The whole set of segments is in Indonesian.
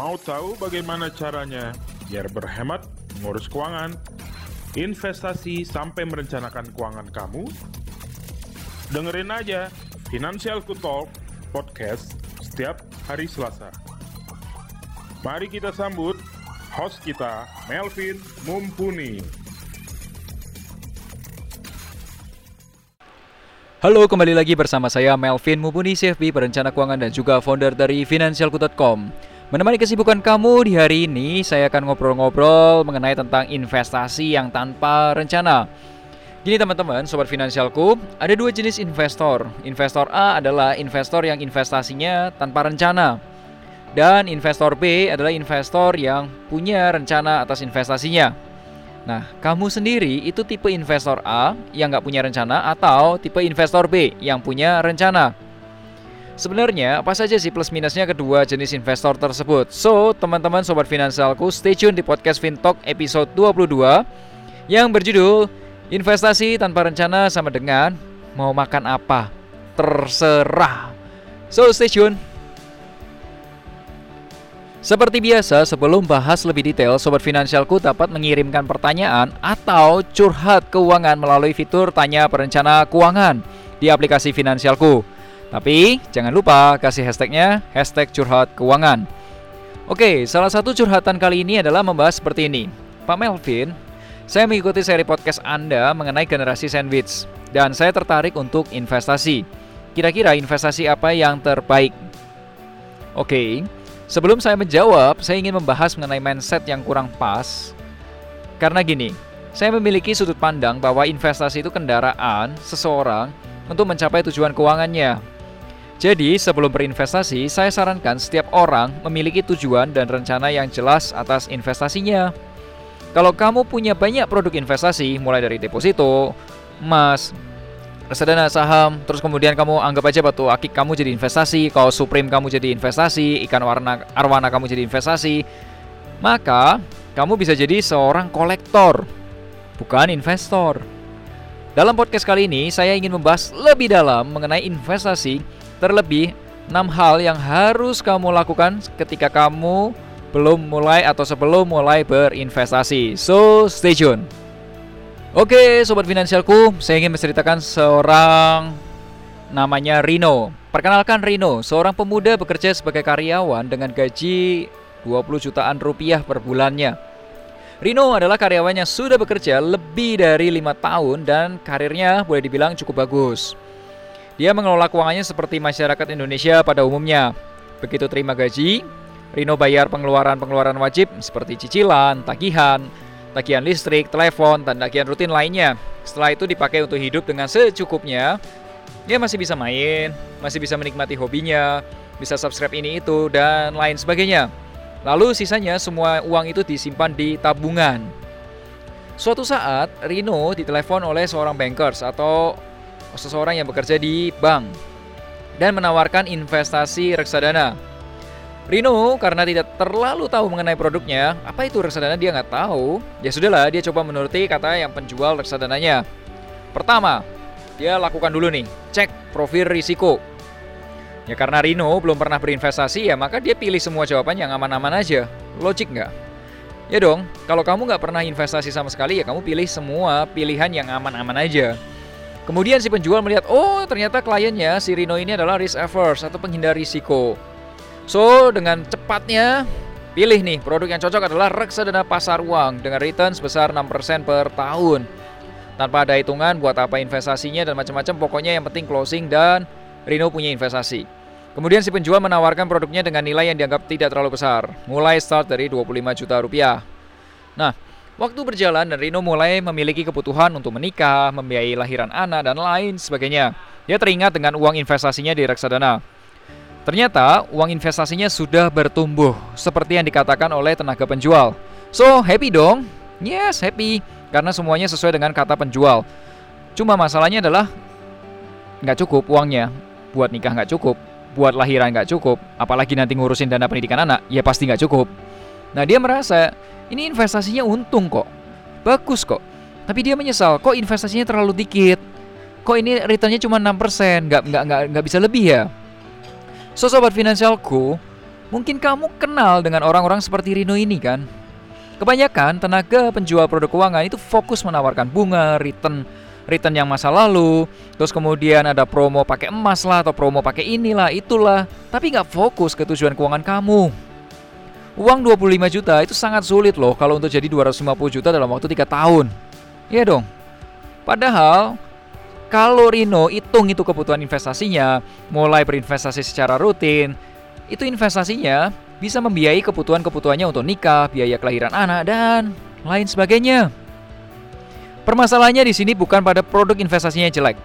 Mau tahu bagaimana caranya biar berhemat, ngurus keuangan, investasi sampai merencanakan keuangan kamu? Dengerin aja Financial Talk podcast setiap hari Selasa. Mari kita sambut host kita, Melvin Mumpuni. Halo, kembali lagi bersama saya Melvin Mumpuni CFP, perencana keuangan dan juga founder dari financialku.com. Menemani kesibukan kamu di hari ini, saya akan ngobrol-ngobrol mengenai tentang investasi yang tanpa rencana. Gini teman-teman, sobat finansialku, ada dua jenis investor. Investor A adalah investor yang investasinya tanpa rencana. Dan investor B adalah investor yang punya rencana atas investasinya. Nah, kamu sendiri itu tipe investor A yang nggak punya rencana atau tipe investor B yang punya rencana? Sebenarnya apa saja sih plus minusnya kedua jenis investor tersebut? So, teman-teman sobat finansialku, stay tune di podcast FinTalk episode 22 yang berjudul Investasi tanpa rencana sama dengan mau makan apa? Terserah. So, stay tune. Seperti biasa, sebelum bahas lebih detail, Sobat Finansialku dapat mengirimkan pertanyaan atau curhat keuangan melalui fitur Tanya Perencana Keuangan di aplikasi Finansialku. Tapi, jangan lupa kasih hashtagnya, hashtag curhat keuangan. Oke, salah satu curhatan kali ini adalah membahas seperti ini. Pak Melvin, saya mengikuti seri podcast Anda mengenai generasi sandwich, dan saya tertarik untuk investasi. Kira-kira investasi apa yang terbaik? Oke, Sebelum saya menjawab, saya ingin membahas mengenai mindset yang kurang pas. Karena gini, saya memiliki sudut pandang bahwa investasi itu kendaraan seseorang untuk mencapai tujuan keuangannya. Jadi, sebelum berinvestasi, saya sarankan setiap orang memiliki tujuan dan rencana yang jelas atas investasinya. Kalau kamu punya banyak produk investasi, mulai dari deposito, emas, reksadana saham, terus kemudian kamu anggap aja batu akik kamu jadi investasi, kalau Supreme kamu jadi investasi, ikan warna arwana kamu jadi investasi, maka kamu bisa jadi seorang kolektor, bukan investor. Dalam podcast kali ini, saya ingin membahas lebih dalam mengenai investasi, terlebih 6 hal yang harus kamu lakukan ketika kamu belum mulai atau sebelum mulai berinvestasi. So, stay tune. Oke, sobat finansialku, saya ingin menceritakan seorang namanya Rino. Perkenalkan Rino, seorang pemuda bekerja sebagai karyawan dengan gaji 20 jutaan rupiah per bulannya. Rino adalah karyawan yang sudah bekerja lebih dari lima tahun dan karirnya boleh dibilang cukup bagus. Dia mengelola keuangannya seperti masyarakat Indonesia pada umumnya. Begitu terima gaji, Rino bayar pengeluaran-pengeluaran wajib seperti cicilan, tagihan, tagihan listrik, telepon, dan tagihan rutin lainnya. Setelah itu dipakai untuk hidup dengan secukupnya, dia masih bisa main, masih bisa menikmati hobinya, bisa subscribe ini itu, dan lain sebagainya. Lalu sisanya semua uang itu disimpan di tabungan. Suatu saat, Rino ditelepon oleh seorang bankers atau seseorang yang bekerja di bank dan menawarkan investasi reksadana Rino karena tidak terlalu tahu mengenai produknya, apa itu reksadana dia nggak tahu. Ya sudahlah, dia coba menuruti kata yang penjual reksadananya. Pertama, dia lakukan dulu nih, cek profil risiko. Ya karena Rino belum pernah berinvestasi ya maka dia pilih semua jawaban yang aman-aman aja. Logik nggak? Ya dong, kalau kamu nggak pernah investasi sama sekali ya kamu pilih semua pilihan yang aman-aman aja. Kemudian si penjual melihat, oh ternyata kliennya si Rino ini adalah risk averse atau penghindar risiko. So, dengan cepatnya pilih nih produk yang cocok adalah reksadana pasar uang dengan return sebesar 6% per tahun. Tanpa ada hitungan buat apa investasinya dan macam-macam, pokoknya yang penting closing dan Rino punya investasi. Kemudian si penjual menawarkan produknya dengan nilai yang dianggap tidak terlalu besar, mulai start dari 25 juta rupiah. Nah, waktu berjalan dan Rino mulai memiliki kebutuhan untuk menikah, membiayai lahiran anak, dan lain sebagainya. Dia teringat dengan uang investasinya di reksadana. Ternyata uang investasinya sudah bertumbuh seperti yang dikatakan oleh tenaga penjual. So, happy dong? Yes, happy karena semuanya sesuai dengan kata penjual. Cuma masalahnya adalah nggak cukup uangnya buat nikah nggak cukup, buat lahiran nggak cukup, apalagi nanti ngurusin dana pendidikan anak, ya pasti nggak cukup. Nah dia merasa ini investasinya untung kok, bagus kok, tapi dia menyesal kok investasinya terlalu dikit, kok ini returnnya cuma 6%, nggak nggak nggak nggak bisa lebih ya. So sobat finansialku, Mungkin kamu kenal dengan orang-orang seperti Rino ini kan? Kebanyakan tenaga penjual produk keuangan itu fokus menawarkan bunga, return, return yang masa lalu, terus kemudian ada promo pakai emas lah atau promo pakai inilah, itulah, tapi nggak fokus ke tujuan keuangan kamu. Uang 25 juta itu sangat sulit loh kalau untuk jadi 250 juta dalam waktu 3 tahun. Iya dong. Padahal kalau Rino hitung itu kebutuhan investasinya, mulai berinvestasi secara rutin, itu investasinya bisa membiayai kebutuhan-kebutuhannya untuk nikah, biaya kelahiran anak, dan lain sebagainya. Permasalahannya di sini bukan pada produk investasinya jelek.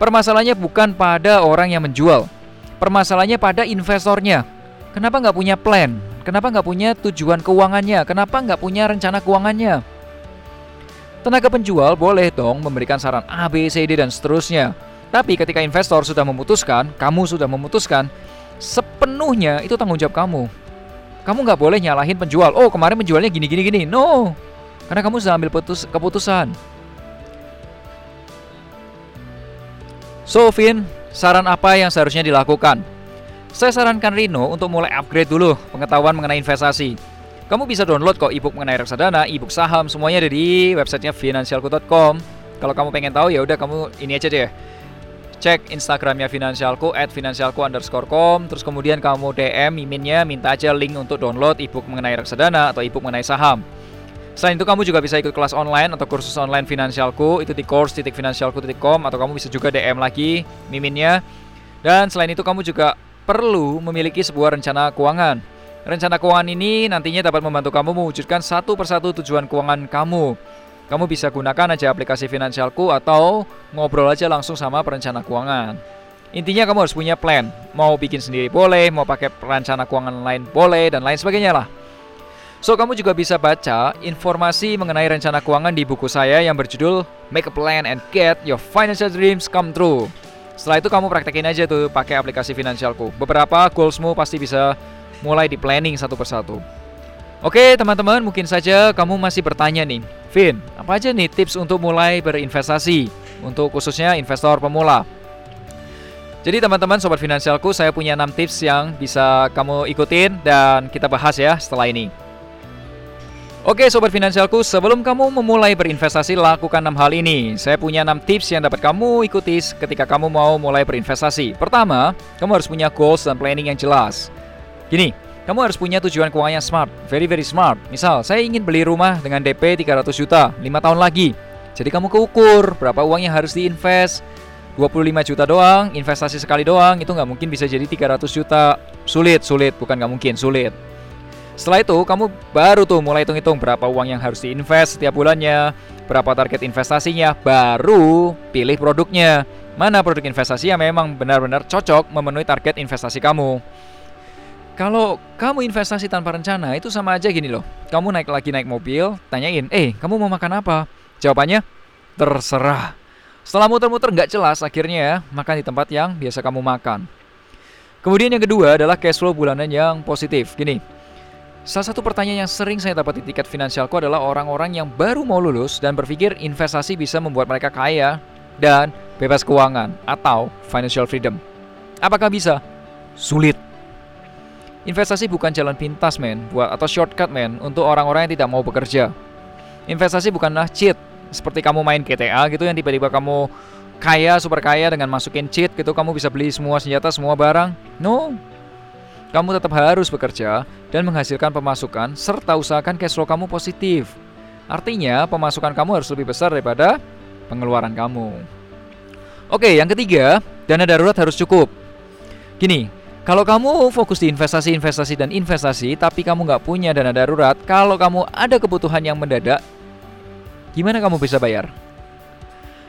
Permasalahannya bukan pada orang yang menjual. Permasalahannya pada investornya. Kenapa nggak punya plan? Kenapa nggak punya tujuan keuangannya? Kenapa nggak punya rencana keuangannya? Tenaga penjual boleh dong memberikan saran A, B, C, D, dan seterusnya. Tapi ketika investor sudah memutuskan, kamu sudah memutuskan, sepenuhnya itu tanggung jawab kamu. Kamu nggak boleh nyalahin penjual. Oh kemarin penjualnya gini gini gini. No, karena kamu sudah ambil putus, keputusan. So Vin, saran apa yang seharusnya dilakukan? Saya sarankan Rino untuk mulai upgrade dulu pengetahuan mengenai investasi. Kamu bisa download kok ebook mengenai reksadana, ebook saham, semuanya ada di websitenya financialku.com. Kalau kamu pengen tahu ya udah kamu ini aja deh. Cek Instagramnya Finansialku at finansialku underscore com. Terus kemudian kamu DM miminnya minta aja link untuk download ebook mengenai reksadana atau ebook mengenai saham. Selain itu kamu juga bisa ikut kelas online atau kursus online Finansialku Itu di course.finansialku.com atau kamu bisa juga DM lagi miminnya. Dan selain itu kamu juga perlu memiliki sebuah rencana keuangan Rencana keuangan ini nantinya dapat membantu kamu mewujudkan satu persatu tujuan keuangan kamu kamu bisa gunakan aja aplikasi Finansialku atau ngobrol aja langsung sama perencana keuangan. Intinya kamu harus punya plan. Mau bikin sendiri boleh, mau pakai perencana keuangan lain boleh, dan lain sebagainya lah. So, kamu juga bisa baca informasi mengenai rencana keuangan di buku saya yang berjudul Make a Plan and Get Your Financial Dreams Come True. Setelah itu kamu praktekin aja tuh pakai aplikasi Finansialku. Beberapa goalsmu pasti bisa mulai di planning satu persatu. Oke teman-teman mungkin saja kamu masih bertanya nih Vin, apa aja nih tips untuk mulai berinvestasi Untuk khususnya investor pemula Jadi teman-teman sobat finansialku saya punya 6 tips yang bisa kamu ikutin Dan kita bahas ya setelah ini Oke sobat finansialku sebelum kamu memulai berinvestasi lakukan 6 hal ini Saya punya 6 tips yang dapat kamu ikuti ketika kamu mau mulai berinvestasi Pertama, kamu harus punya goals dan planning yang jelas Gini, kamu harus punya tujuan keuangan yang smart, very very smart. Misal, saya ingin beli rumah dengan DP 300 juta 5 tahun lagi. Jadi kamu keukur berapa uang yang harus diinvest. 25 juta doang, investasi sekali doang, itu nggak mungkin bisa jadi 300 juta. Sulit, sulit, bukan nggak mungkin, sulit. Setelah itu, kamu baru tuh mulai hitung-hitung berapa uang yang harus diinvest setiap bulannya, berapa target investasinya, baru pilih produknya. Mana produk investasi yang memang benar-benar cocok memenuhi target investasi kamu. Kalau kamu investasi tanpa rencana itu sama aja gini loh. Kamu naik lagi naik mobil, tanyain, eh kamu mau makan apa? Jawabannya, terserah. Setelah muter-muter nggak jelas, akhirnya ya makan di tempat yang biasa kamu makan. Kemudian yang kedua adalah cash flow bulanan yang positif. Gini, salah satu pertanyaan yang sering saya dapat di tiket finansialku adalah orang-orang yang baru mau lulus dan berpikir investasi bisa membuat mereka kaya dan bebas keuangan atau financial freedom. Apakah bisa? Sulit. Investasi bukan jalan pintas men, buat atau shortcut men untuk orang-orang yang tidak mau bekerja. Investasi bukanlah cheat seperti kamu main GTA gitu yang tiba-tiba kamu kaya super kaya dengan masukin cheat gitu kamu bisa beli semua senjata semua barang. No. Kamu tetap harus bekerja dan menghasilkan pemasukan serta usahakan cash flow kamu positif. Artinya pemasukan kamu harus lebih besar daripada pengeluaran kamu. Oke, yang ketiga, dana darurat harus cukup. Gini, kalau kamu fokus di investasi-investasi dan investasi, tapi kamu nggak punya dana darurat, kalau kamu ada kebutuhan yang mendadak, gimana kamu bisa bayar?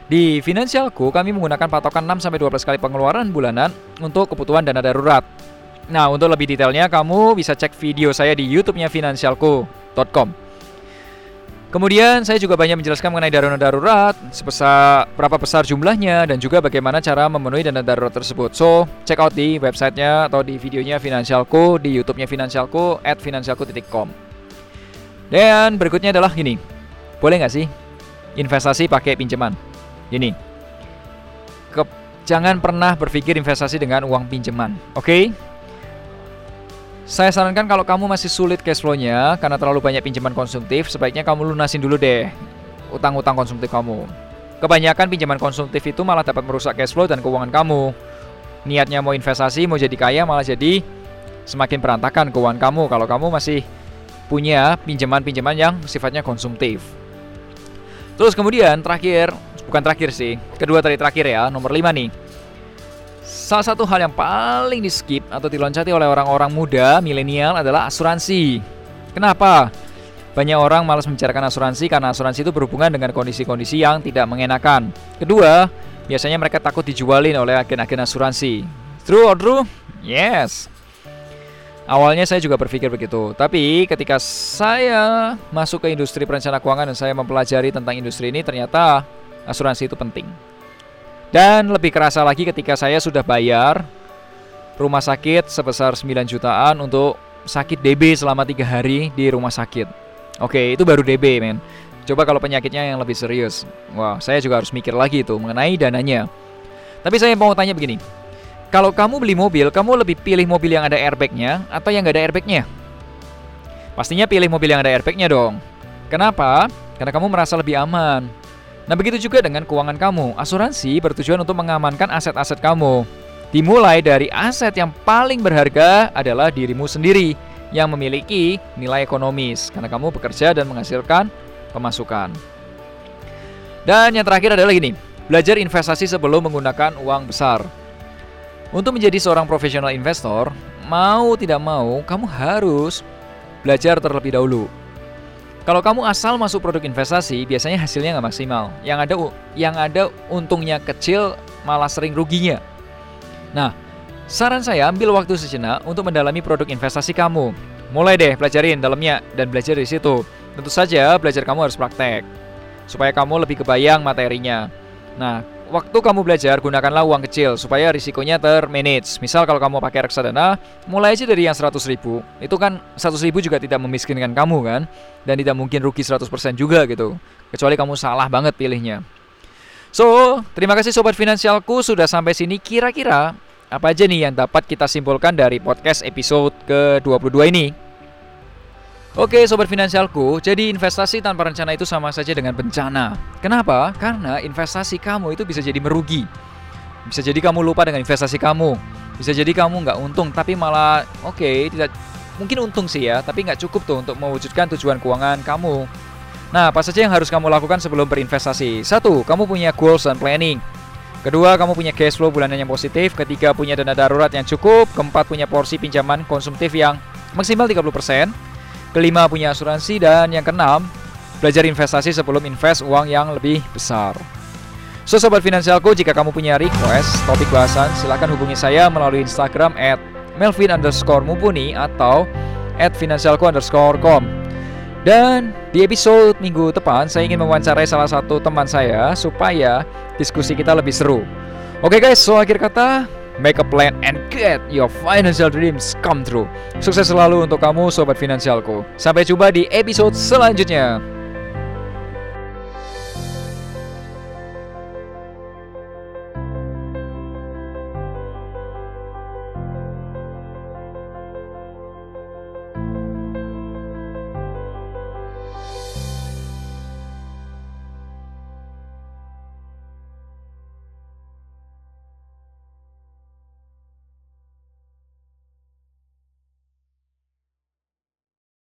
Di Finansialku, kami menggunakan patokan 6-12 kali pengeluaran bulanan untuk kebutuhan dana darurat. Nah, untuk lebih detailnya, kamu bisa cek video saya di youtube-nya finansialku.com. Kemudian saya juga banyak menjelaskan mengenai dana darurat, sebesar berapa besar jumlahnya dan juga bagaimana cara memenuhi dana darurat tersebut. So, check out di websitenya atau di videonya Finansialku, di YouTube-nya Finansialku at finansialku.com. Dan berikutnya adalah gini, boleh nggak sih investasi pakai pinjaman? Gini, ke, jangan pernah berpikir investasi dengan uang pinjaman, oke? Okay? Saya sarankan kalau kamu masih sulit cash flow-nya karena terlalu banyak pinjaman konsumtif, sebaiknya kamu lunasin dulu deh utang-utang konsumtif kamu. Kebanyakan pinjaman konsumtif itu malah dapat merusak cash flow dan keuangan kamu. Niatnya mau investasi, mau jadi kaya malah jadi semakin berantakan keuangan kamu kalau kamu masih punya pinjaman-pinjaman yang sifatnya konsumtif. Terus kemudian terakhir, bukan terakhir sih, kedua tadi terakhir ya, nomor 5 nih. Salah satu hal yang paling di skip atau diloncati oleh orang-orang muda milenial adalah asuransi. Kenapa? Banyak orang malas membicarakan asuransi karena asuransi itu berhubungan dengan kondisi-kondisi yang tidak mengenakan. Kedua, biasanya mereka takut dijualin oleh agen-agen asuransi. True or true? Yes. Awalnya saya juga berpikir begitu, tapi ketika saya masuk ke industri perencana keuangan dan saya mempelajari tentang industri ini, ternyata asuransi itu penting. Dan lebih kerasa lagi ketika saya sudah bayar rumah sakit sebesar 9 jutaan untuk sakit DB selama tiga hari di rumah sakit. Oke, itu baru DB, men. Coba kalau penyakitnya yang lebih serius. Wah, saya juga harus mikir lagi itu mengenai dananya. Tapi saya mau tanya begini, kalau kamu beli mobil, kamu lebih pilih mobil yang ada airbagnya atau yang nggak ada airbagnya? Pastinya pilih mobil yang ada airbagnya dong. Kenapa? Karena kamu merasa lebih aman. Nah begitu juga dengan keuangan kamu. Asuransi bertujuan untuk mengamankan aset-aset kamu. Dimulai dari aset yang paling berharga adalah dirimu sendiri yang memiliki nilai ekonomis karena kamu bekerja dan menghasilkan pemasukan. Dan yang terakhir adalah gini, belajar investasi sebelum menggunakan uang besar. Untuk menjadi seorang profesional investor, mau tidak mau, kamu harus belajar terlebih dahulu. Kalau kamu asal masuk produk investasi, biasanya hasilnya nggak maksimal. Yang ada yang ada untungnya kecil, malah sering ruginya. Nah, saran saya ambil waktu sejenak untuk mendalami produk investasi kamu. Mulai deh pelajarin dalamnya dan belajar di situ. Tentu saja belajar kamu harus praktek supaya kamu lebih kebayang materinya. Nah, waktu kamu belajar gunakanlah uang kecil supaya risikonya termanage. Misal kalau kamu pakai reksadana, mulai aja dari yang 100 ribu. Itu kan 100 ribu juga tidak memiskinkan kamu kan, dan tidak mungkin rugi 100% juga gitu. Kecuali kamu salah banget pilihnya. So, terima kasih sobat finansialku sudah sampai sini. Kira-kira apa aja nih yang dapat kita simpulkan dari podcast episode ke-22 ini? Oke sobat finansialku, jadi investasi tanpa rencana itu sama saja dengan bencana. Kenapa? Karena investasi kamu itu bisa jadi merugi. Bisa jadi kamu lupa dengan investasi kamu. Bisa jadi kamu nggak untung, tapi malah oke okay, tidak mungkin untung sih ya, tapi nggak cukup tuh untuk mewujudkan tujuan keuangan kamu. Nah, apa saja yang harus kamu lakukan sebelum berinvestasi? Satu, kamu punya goals dan planning. Kedua, kamu punya cash flow bulanan yang positif. Ketiga, punya dana darurat yang cukup. Keempat, punya porsi pinjaman konsumtif yang maksimal 30%. Kelima, punya asuransi. Dan yang keenam, belajar investasi sebelum invest uang yang lebih besar. So, Sobat Finansialku, jika kamu punya request topik bahasan, silahkan hubungi saya melalui Instagram at melvin underscore mumpuni atau at finansialku underscore com. Dan di episode minggu depan, saya ingin mewawancarai salah satu teman saya supaya diskusi kita lebih seru. Oke okay guys, so akhir kata, make a plan and get your financial dreams come true. Sukses selalu untuk kamu sobat finansialku. Sampai jumpa di episode selanjutnya.